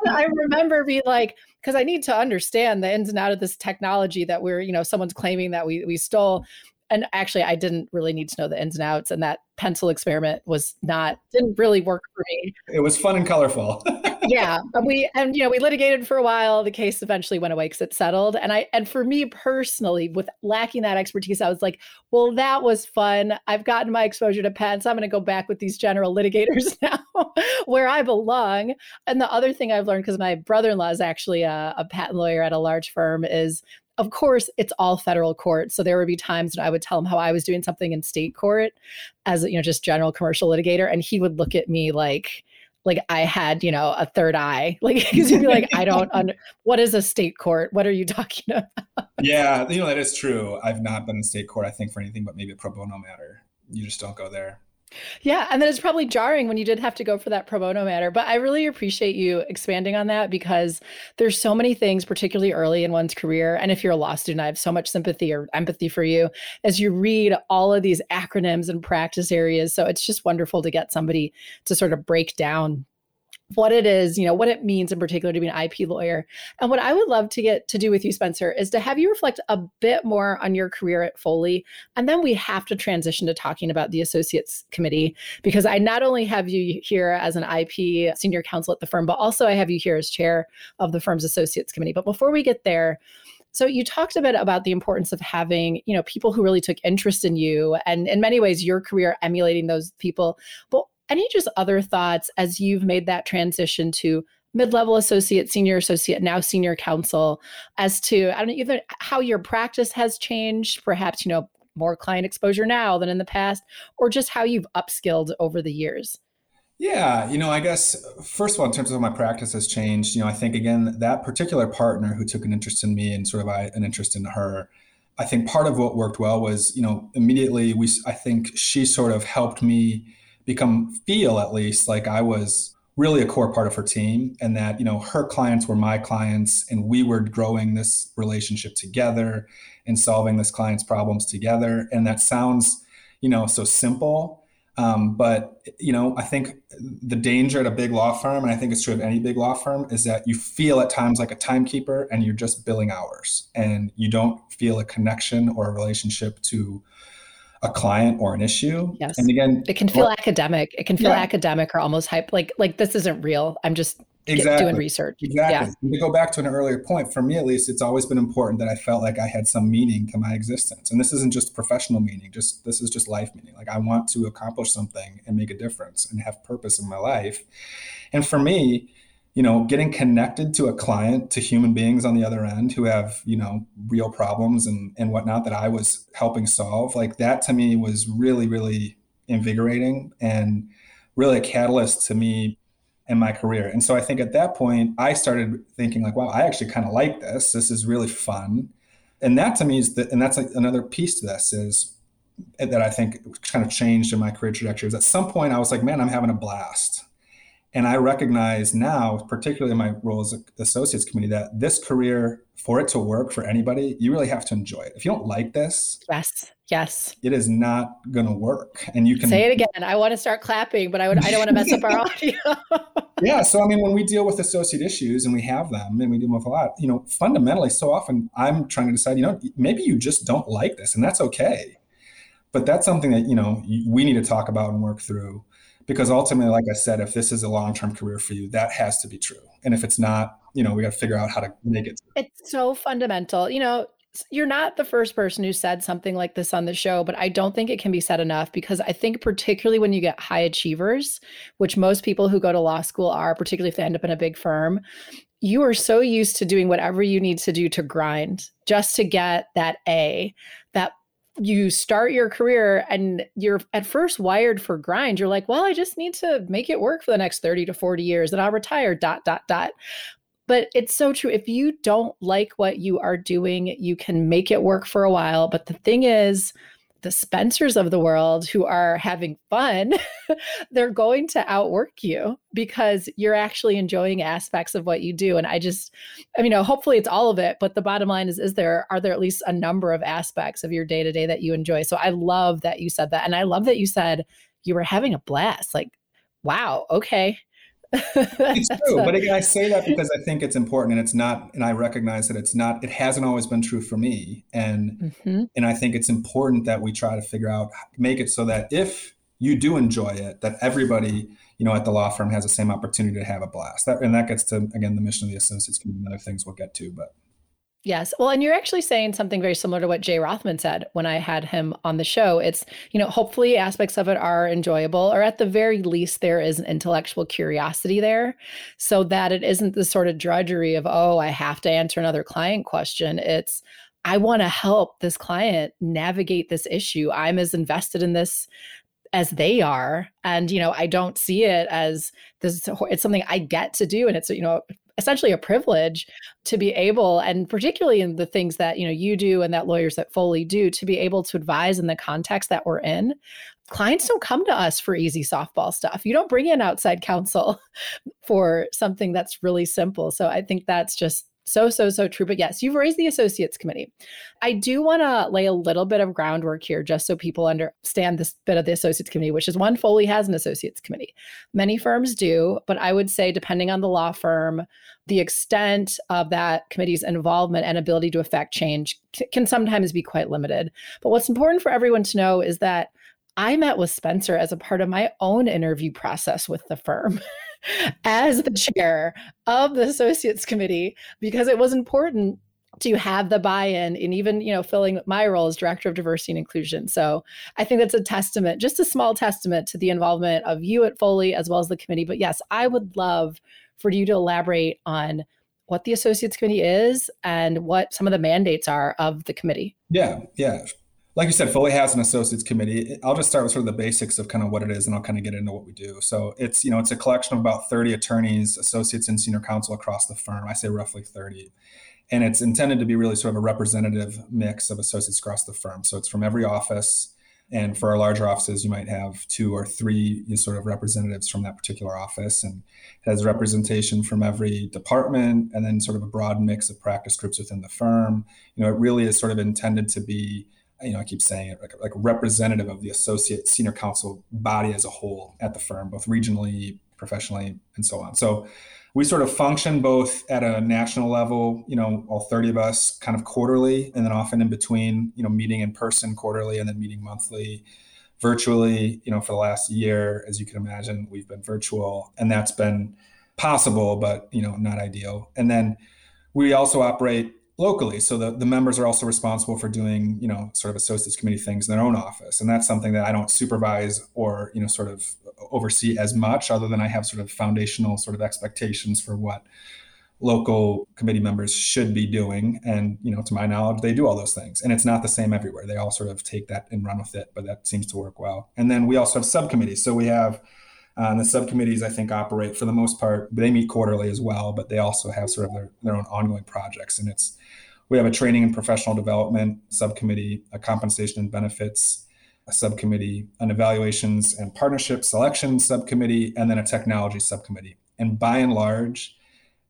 Speaker 1: I remember being like, because I need to understand the ins and out of this technology that we're, you know, someone's claiming that we we stole and actually i didn't really need to know the ins and outs and that pencil experiment was not didn't really work for me.
Speaker 2: It was fun and colorful.
Speaker 1: Yeah we and you know we litigated for a while. The case eventually went away because it settled. And i and for me personally with lacking that expertise i was like well that was fun. I've gotten my exposure to patents i'm going to go back with these general litigators now where i belong. And the other thing i've learned because my brother-in-law is actually a, a patent lawyer at a large firm is of course, it's all federal court. So there would be times when I would tell him how I was doing something in state court as, you know, just general commercial litigator. And he would look at me like, like I had, you know, a third eye. Like he'd be like, I don't under what is a state court? What are you talking about?
Speaker 2: Yeah, you know, that is true. I've not been in state court, I think, for anything but maybe a pro bono matter. You just don't go there.
Speaker 1: Yeah, and then it's probably jarring when you did have to go for that pro bono matter. But I really appreciate you expanding on that because there's so many things, particularly early in one's career. And if you're a law student, I have so much sympathy or empathy for you as you read all of these acronyms and practice areas. So it's just wonderful to get somebody to sort of break down what it is, you know, what it means in particular to be an IP lawyer. And what I would love to get to do with you, Spencer, is to have you reflect a bit more on your career at Foley. And then we have to transition to talking about the Associates Committee, because I not only have you here as an IP senior counsel at the firm, but also I have you here as chair of the firm's Associates Committee. But before we get there, so you talked a bit about the importance of having, you know, people who really took interest in you and in many ways your career emulating those people. But any just other thoughts as you've made that transition to mid-level associate senior associate now senior counsel as to i don't know even how your practice has changed perhaps you know more client exposure now than in the past or just how you've upskilled over the years?
Speaker 2: Yeah you know i guess first of all in terms of my practice has changed you know i think again that particular partner who took an interest in me and sort of I, an interest in her i think part of what worked well was you know immediately we i think she sort of helped me become feel at least like I was really a core part of her team and that you know her clients were my clients and we were growing this relationship together and solving this client's problems together. And that sounds you know so simple. Um, but you know i think the danger at a big law firm and i think it's true of any big law firm is that you feel at times like a timekeeper and you're just billing hours. And you don't feel a connection or a relationship to a client or an issue.
Speaker 1: Yes. And again, it can feel or, academic. It can feel yeah. academic or almost hype. Like like this isn't real. I'm just exactly. doing research.
Speaker 2: Exactly. Yeah. To go back to an earlier point, for me at least, it's always been important that I felt like I had some meaning to my existence. And this isn't just professional meaning. Just this is just life meaning. Like I want to accomplish something and make a difference and have purpose in my life. And for me, you know, getting connected to a client, to human beings on the other end who have, you know, real problems and, and whatnot that I was helping solve, like that to me was really, really invigorating and really a catalyst to me in my career. And so I think at that point, I started thinking like, wow, I actually kind of like this. This is really fun. And that to me is the, and that's like another piece to this is that I think kind of changed in my career trajectory. Is at some point I was like, man, I'm having a blast. And I recognize now, particularly in my role as associates committee, that this career, for it to work for anybody, you really have to enjoy it. If you don't like this,
Speaker 1: yes, yes,
Speaker 2: it is not going to work. And you can
Speaker 1: say it again. I want to start clapping, but I would I don't want to mess up our audio.
Speaker 2: yeah. So I mean, when we deal with associate issues, and we have them, and we deal with a lot, you know, fundamentally, so often I'm trying to decide, you know, maybe you just don't like this, and that's okay. But that's something that you know we need to talk about and work through because ultimately like i said if this is a long-term career for you that has to be true. And if it's not you know we got to figure out how to make it
Speaker 1: it's so fundamental. You know you're not the first person who said something like this on the show, but I don't think it can be said enough because I think, particularly when you get high achievers, which most people who go to law school are, particularly if they end up in a big firm, you are so used to doing whatever you need to do to grind just to get that A, that you start your career and you're at first wired for grind. You're like, well, I just need to make it work for the next 30 to 40 years and I'll retire, dot, dot, dot. But it's so true. If you don't like what you are doing, you can make it work for a while. But the thing is, the Spencers of the world who are having fun, they're going to outwork you because you're actually enjoying aspects of what you do. And I just, I mean, you know, hopefully it's all of it, but the bottom line is, is there, are there at least a number of aspects of your day to day that you enjoy? So I love that you said that. And I love that you said you were having a blast. Like, wow, okay
Speaker 2: it's true, but again, I say that because I think it's important, and it's not, and I recognize that it's not. It hasn't always been true for me, and mm-hmm. and I think it's important that we try to figure out, make it so that if you do enjoy it, that everybody, you know, at the law firm has the same opportunity to have a blast. That, and that gets to again the mission of the associates committee and other things we'll get to, but.
Speaker 1: Yes. Well, and you're actually saying something very similar to what Jay Rothman said when I had him on the show. It's, you know, hopefully aspects of it are enjoyable, or at the very least, there is an intellectual curiosity there so that it isn't the sort of drudgery of, oh, I have to answer another client question. It's, I want to help this client navigate this issue. I'm as invested in this as they are and you know i don't see it as this it's something i get to do and it's you know essentially a privilege to be able and particularly in the things that you know you do and that lawyers at foley do to be able to advise in the context that we're in. Clients don't come to us for easy softball stuff. You don't bring in outside counsel for something that's really simple. So i think that's just so, so, so true. But yes, you've raised the Associates Committee. I do want to lay a little bit of groundwork here just so people understand this bit of the Associates Committee, which is one Foley has an Associates Committee. Many firms do, but I would say, depending on the law firm, the extent of that committee's involvement and ability to affect change can sometimes be quite limited. But what's important for everyone to know is that I met with Spencer as a part of my own interview process with the firm. as the chair of the associates committee because it was important to have the buy-in and even you know filling my role as director of diversity and inclusion. So i think that's a testament just a small testament to the involvement of you at foley as well as the committee. But yes i would love for you to elaborate on what the associates committee is and what some of the mandates are of the committee.
Speaker 2: Yeah yeah like you said, Foley has an associates committee. I'll just start with sort of the basics of kind of what it is, and I'll kind of get into what we do. So it's you know it's a collection of about 30 attorneys, associates, and senior counsel across the firm. I say roughly 30, and it's intended to be really sort of a representative mix of associates across the firm. So it's from every office, and for our larger offices, you might have two or three you know, sort of representatives from that particular office, and has representation from every department, and then sort of a broad mix of practice groups within the firm. You know, it really is sort of intended to be you know, I keep saying it, like, like representative of the associate senior counsel body as a whole at the firm, both regionally, professionally, and so on. So we sort of function both at a national level, you know, all 30 of us kind of quarterly, and then often in between, you know, meeting in person quarterly and then meeting monthly virtually, you know, for the last year, as you can imagine, we've been virtual and that's been possible, but, you know, not ideal. And then we also operate locally. So the, the members are also responsible for doing, you know, sort of associates committee things in their own office. And that's something that I don't supervise or, you know, sort of oversee as much, other than I have sort of foundational sort of expectations for what local committee members should be doing. And, you know, to my knowledge, they do all those things. And it's not the same everywhere. They all sort of take that and run with it, but that seems to work well. And then we also have subcommittees. So we have Uh, and the subcommittees, I think, operate for the most part. They meet quarterly as well, but they also have sort of their, their own ongoing projects. And it's we have a training and professional development subcommittee, a compensation and benefits a subcommittee, an evaluations and partnership selection subcommittee, and then a technology subcommittee. And by and large,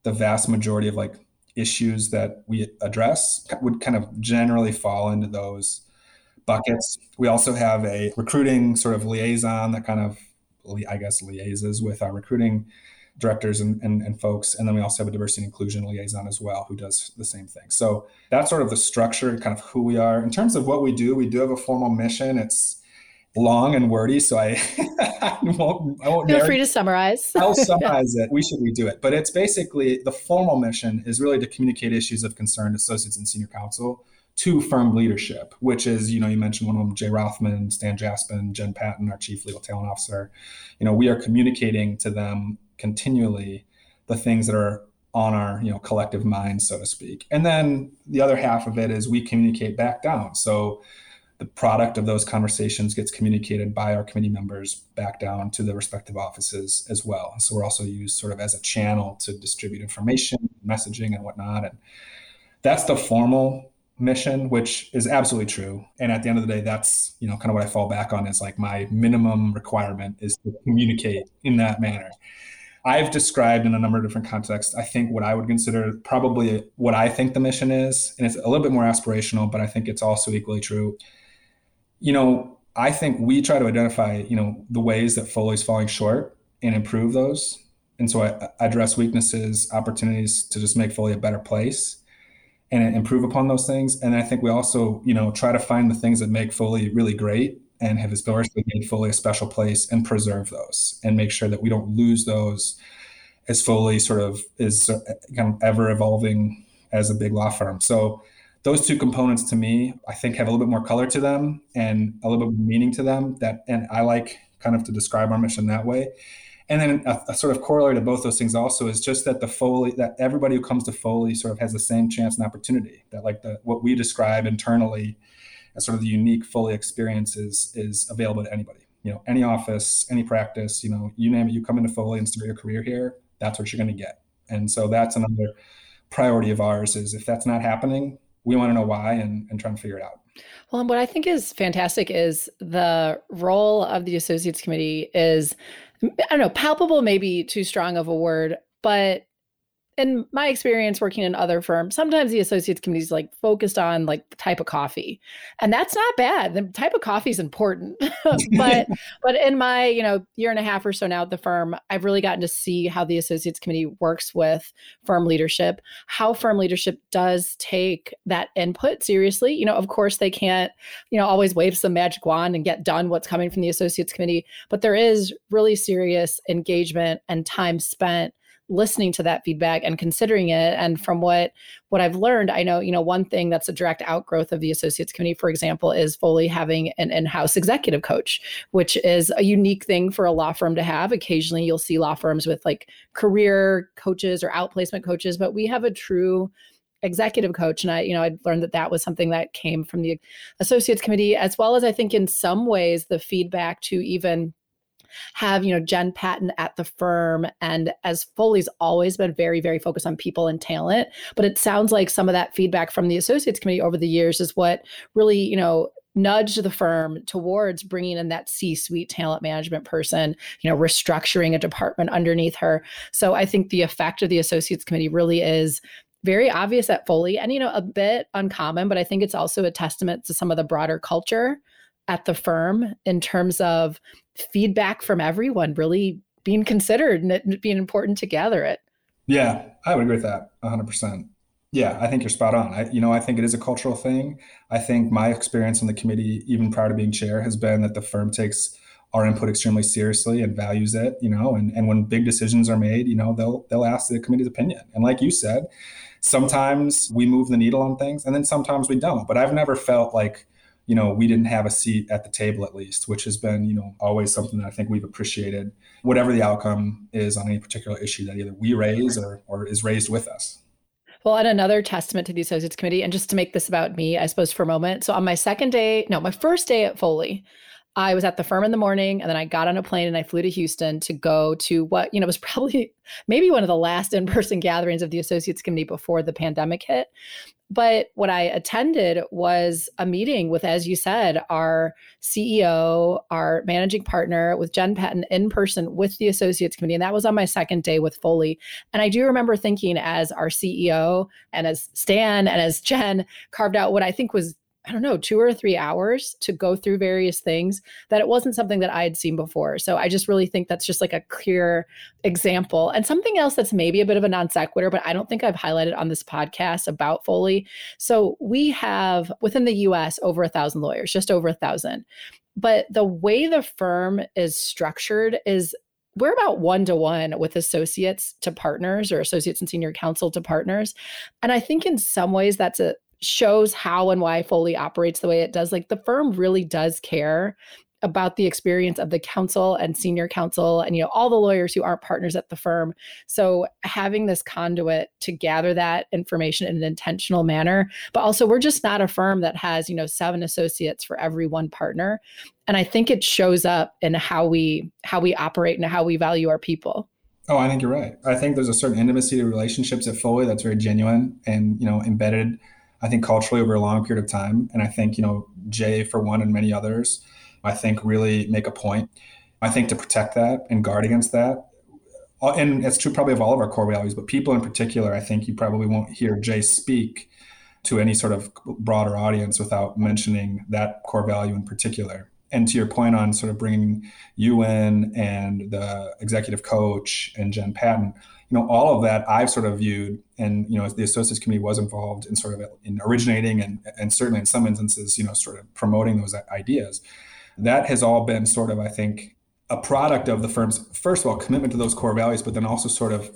Speaker 2: the vast majority of like issues that we address would kind of generally fall into those buckets. We also have a recruiting sort of liaison that kind of, I guess, liaises with our recruiting directors and, and, and, folks. And then we also have a diversity and inclusion liaison as well who does the same thing. So that's sort of the structure, kind of who we are. In terms of what we do, we do have a formal mission. It's long and wordy, so I, I won't. I won't
Speaker 1: Feel free to summarize.
Speaker 2: I'll summarize it. We should redo it, but it's basically the formal mission is really to communicate issues of concern to associates and senior counsel to firm leadership, which is, you know, you mentioned one of them, Jay Rothman, Stan Jaspan, Jen Patton, our chief legal talent officer. You know, we are communicating to them continually the things that are on our you know collective mind so to speak and then the other half of it is we communicate back down so the product of those conversations gets communicated by our committee members back down to the respective offices as well. So we're also used sort of as a channel to distribute information, messaging, and whatnot. And that's the formal mission, which is absolutely true. And at the end of the day, that's you know kind of what I fall back on is like my minimum requirement is to communicate in that manner. I've described in a number of different contexts, I think what I would consider probably what I think the mission is. And it's a little bit more aspirational, but I think it's also equally true you know, I think we try to identify, you know, the ways that Foley's falling short and improve those. And so I, I address weaknesses, opportunities to just make Foley a better place and improve upon those things. And I think we also, you know, try to find the things that make Foley really great and have historically made Foley a special place and preserve those and make sure that we don't lose those as Foley sort of is kind of ever evolving as a big law firm. So those two components to me, I think have a little bit more color to them and a little bit more meaning to them that, and I like kind of to describe our mission that way. And then a, a, sort of corollary to both those things also is just that the Foley, that everybody who comes to Foley sort of has the same chance and opportunity that like the, what we describe internally as sort of the unique Foley experience is, is available to anybody, you know, any office, any practice, you know, you name it, you come into Foley and start your career here, that's what you're going to get. And so that's another priority of ours is if that's not happening, we want to know why and, and try and figure it out.
Speaker 1: Well, and what I think is fantastic is the role of the Associates Committee is, I don't know, palpable, maybe too strong of a word, but in my experience working in other firms, sometimes the associates committee is like focused on like the type of coffee, and that's not bad. The type of coffee is important, but but in my you know year and a half or so now at the firm, I've really gotten to see how the associates committee works with firm leadership, how firm leadership does take that input seriously. You know, of course they can't you know always wave some magic wand and get done what's coming from the associates committee, but there is really serious engagement and time spent listening to that feedback and considering it. And from what what i've learned i know you know one thing that's a direct outgrowth of the associates committee for example is Foley having an in-house executive coach which is a unique thing for a law firm to have. Occasionally you'll see law firms with like career coaches or outplacement coaches but we have a true executive coach. And i you know i learned that that was something that came from the associates committee as well as i think in some ways the feedback to even have, you know, Jen Patton at the firm. And as Foley's always been very, very focused on people and talent, but it sounds like some of that feedback from the associates committee over the years is what really, you know, nudged the firm towards bringing in that C-suite talent management person, you know, restructuring a department underneath her. So I think the effect of the associates committee really is very obvious at Foley and you know a bit uncommon, but I think it's also a testament to some of the broader culture at the firm in terms of feedback from everyone really being considered and being important to gather it.
Speaker 2: Yeah, I would agree with that 100%. Yeah, I think you're spot on. I, you know, I think it is a cultural thing. I think my experience on the committee, even prior to being chair, has been that the firm takes our input extremely seriously and values it. You know, and, and when big decisions are made, you know, they'll they'll ask the committee's opinion. And like you said, sometimes we move the needle on things, and then sometimes we don't. But I've never felt like you know, we didn't have a seat at the table at least, which has been, you know, always something that I think we've appreciated, whatever the outcome is on any particular issue that either we raise or, or is raised with us.
Speaker 1: Well, and another testament to the Associates Committee, and just to make this about me, I suppose, for a moment. So on my second day, no, my first day at Foley, I was at the firm in the morning and then I got on a plane and I flew to Houston to go to what, you know, was probably maybe one of the last in person gatherings of the Associates Committee before the pandemic hit. But what I attended was a meeting with, as you said, our CEO, our managing partner, with Jen Patton in person with the Associates Committee. And that was on my second day with Foley. And I do remember thinking, as our CEO and as Stan and as Jen carved out what I think was I don't know, two or three hours to go through various things that it wasn't something that I had seen before. So I just really think that's just like a clear example. And something else that's maybe a bit of a non sequitur, but I don't think I've highlighted on this podcast about Foley. So we have within the US over a thousand lawyers, just over a thousand. But the way the firm is structured is we're about one to one with associates to partners or associates and senior counsel to partners. And I think in some ways that's a shows how and why Foley operates the way it does. Like the firm really does care about the experience of the counsel and senior counsel and you know all the lawyers who aren't partners at the firm so having this conduit to gather that information in an intentional manner but also we're just not a firm that has you know seven associates for every one partner and i think it shows up in how we how we operate and how we value our people
Speaker 2: Oh, I think you're right. I think there's a certain intimacy to relationships at Foley that's very genuine and you know embedded I think culturally over a long period of time. And I think, you know, Jay, for one, and many others, I think really make a point. I think to protect that and guard against that. And it's true probably of all of our core values, but people in particular, I think you probably won't hear Jay speak to any sort of broader audience without mentioning that core value in particular. And to your point on sort of bringing you in and the executive coach and Jen Patton, you know, all of that I've sort of viewed, and you know, the associates committee was involved in sort of in originating and and certainly in some instances, you know, sort of promoting those ideas. That has all been sort of, I think, a product of the firm's first of all commitment to those core values, but then also sort of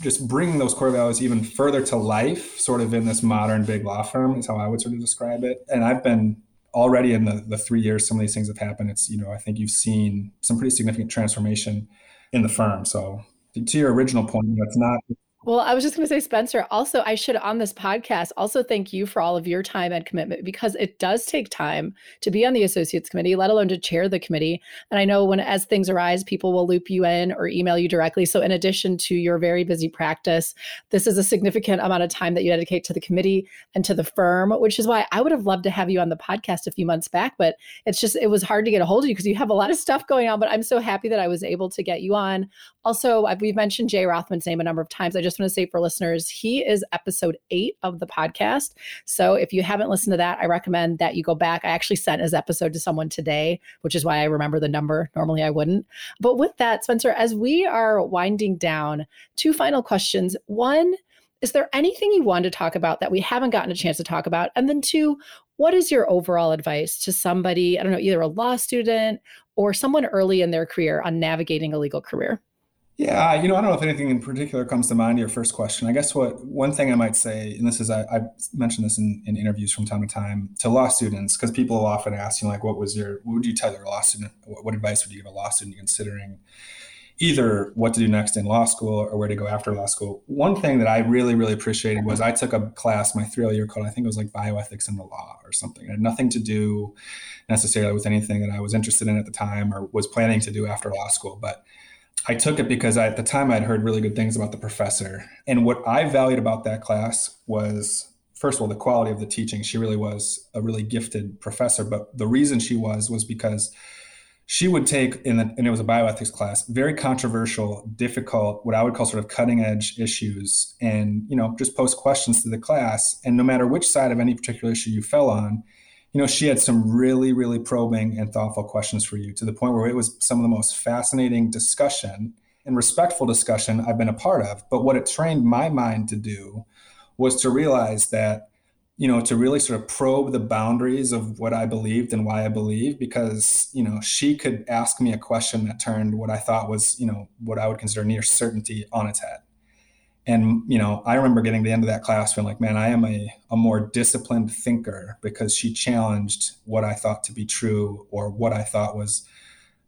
Speaker 2: just bringing those core values even further to life, sort of in this modern big law firm is how I would sort of describe it. And I've been already in the the three years some of these things have happened. It's you know I think you've seen some pretty significant transformation in the firm. So to your original point, that's not
Speaker 1: well, I was just going to say, Spencer, also, I should on this podcast also thank you for all of your time and commitment because it does take time to be on the Associates Committee, let alone to chair the committee. And I know when, as things arise, people will loop you in or email you directly. So, in addition to your very busy practice, this is a significant amount of time that you dedicate to the committee and to the firm, which is why I would have loved to have you on the podcast a few months back. But it's just, it was hard to get a hold of you because you have a lot of stuff going on. But I'm so happy that I was able to get you on. Also, we've mentioned Jay Rothman's name a number of times. I just just want to say for listeners, he is episode eight of the podcast. So if you haven't listened to that, I recommend that you go back. I actually sent his episode to someone today, which is why I remember the number. Normally I wouldn't. But with that, Spencer, as we are winding down, two final questions. One, is there anything you want to talk about that we haven't gotten a chance to talk about? And then two, what is your overall advice to somebody, I don't know, either a law student or someone early in their career on navigating a legal career?
Speaker 2: Yeah, you know, I don't know if anything in particular comes to mind your first question. I guess what one thing I might say, and this is I, I mentioned this in, in interviews from time to time to law students, because people often ask you like, what was your, what would you tell your law student, what, what advice would you give a law student considering either what to do next in law school or where to go after law school? One thing that I really, really appreciated was I took a class my three year called I think it was like bioethics in the law or something. It had nothing to do necessarily with anything that I was interested in at the time or was planning to do after law school, but I took it because I, at the time I'd heard really good things about the professor. And what I valued about that class was, first of all, the quality of the teaching. She really was a really gifted professor. But the reason she was was because she would take, in the, and it was a bioethics class, very controversial, difficult, what I would call sort of cutting edge issues, and you know just post questions to the class. And no matter which side of any particular issue you fell on, you know, she had some really, really probing and thoughtful questions for you to the point where it was some of the most fascinating discussion and respectful discussion I've been a part of. But what it trained my mind to do was to realize that, you know, to really sort of probe the boundaries of what I believed and why I believed, because, you know, she could ask me a question that turned what I thought was, you know, what I would consider near certainty on its head and you know i remember getting to the end of that class feeling like man i am a, a more disciplined thinker because she challenged what i thought to be true or what i thought was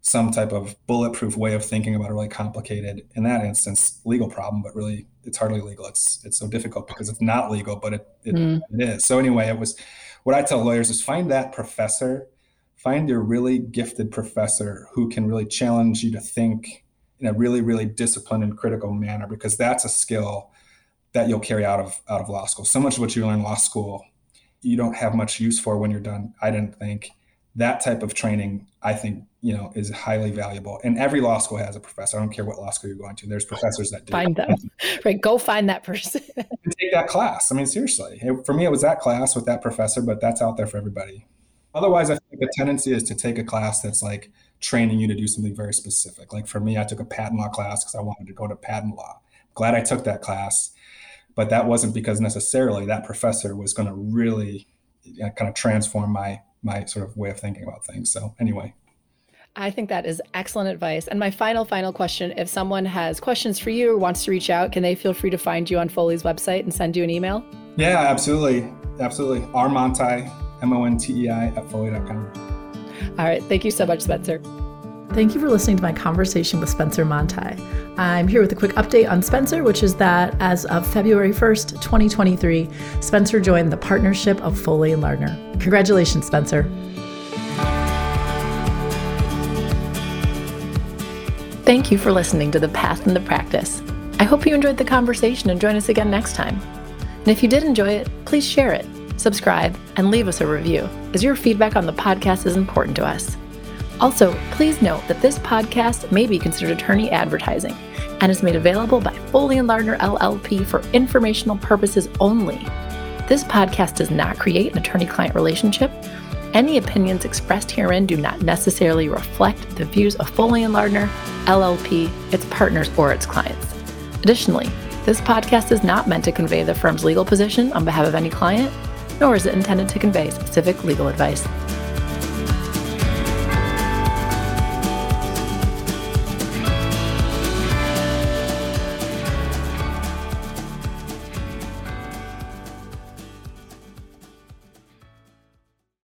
Speaker 2: some type of bulletproof way of thinking about a really complicated in that instance legal problem but really it's hardly legal it's it's so difficult because it's not legal but it it, mm. it is so anyway it was what i tell lawyers is find that professor find your really gifted professor who can really challenge you to think in a really, really disciplined and critical manner, because that's a skill that you'll carry out of out of law school. So much of what you learn in law school, you don't have much use for when you're done. I didn't think that type of training, I think, you know, is highly valuable. And every law school has a professor. I don't care what law school you're going to. There's professors that do.
Speaker 1: Find them. right. Go find that person.
Speaker 2: take that class. I mean, seriously. It, for me, it was that class with that professor, but that's out there for everybody. Otherwise, I think the tendency is to take a class that's like training you to do something very specific. Like for me, I took a patent law class because I wanted to go to patent law. Glad I took that class, but that wasn't because necessarily that professor was going to really uh, kind of transform my my sort of way of thinking about things. So anyway.
Speaker 1: I think that is excellent advice. And my final, final question if someone has questions for you or wants to reach out, can they feel free to find you on Foley's website and send you an email?
Speaker 2: Yeah, absolutely. Absolutely. R Montei, M O N T E I, at Foley.com.
Speaker 1: All right. Thank you so much, Spencer. Thank you for listening to my conversation with Spencer Montei. I'm here with a quick update on Spencer, which is that as of February 1st, 2023, Spencer joined the partnership of Foley and Lardner. Congratulations, Spencer. Thank you for listening to The Path and the Practice. I hope you enjoyed the conversation and join us again next time. And if you did enjoy it, please share it, subscribe, and leave us a review, as your feedback on the podcast is important to us. Also, please note that this podcast may be considered attorney advertising and is made available by Foley and Lardner LLP for informational purposes only. This podcast does not create an attorney client relationship any opinions expressed herein do not necessarily reflect the views of Foley and Lardner, LLP, its partners, or its clients. Additionally, this podcast is not meant to convey the firm's legal position on behalf of any client, nor is it intended to convey specific legal advice.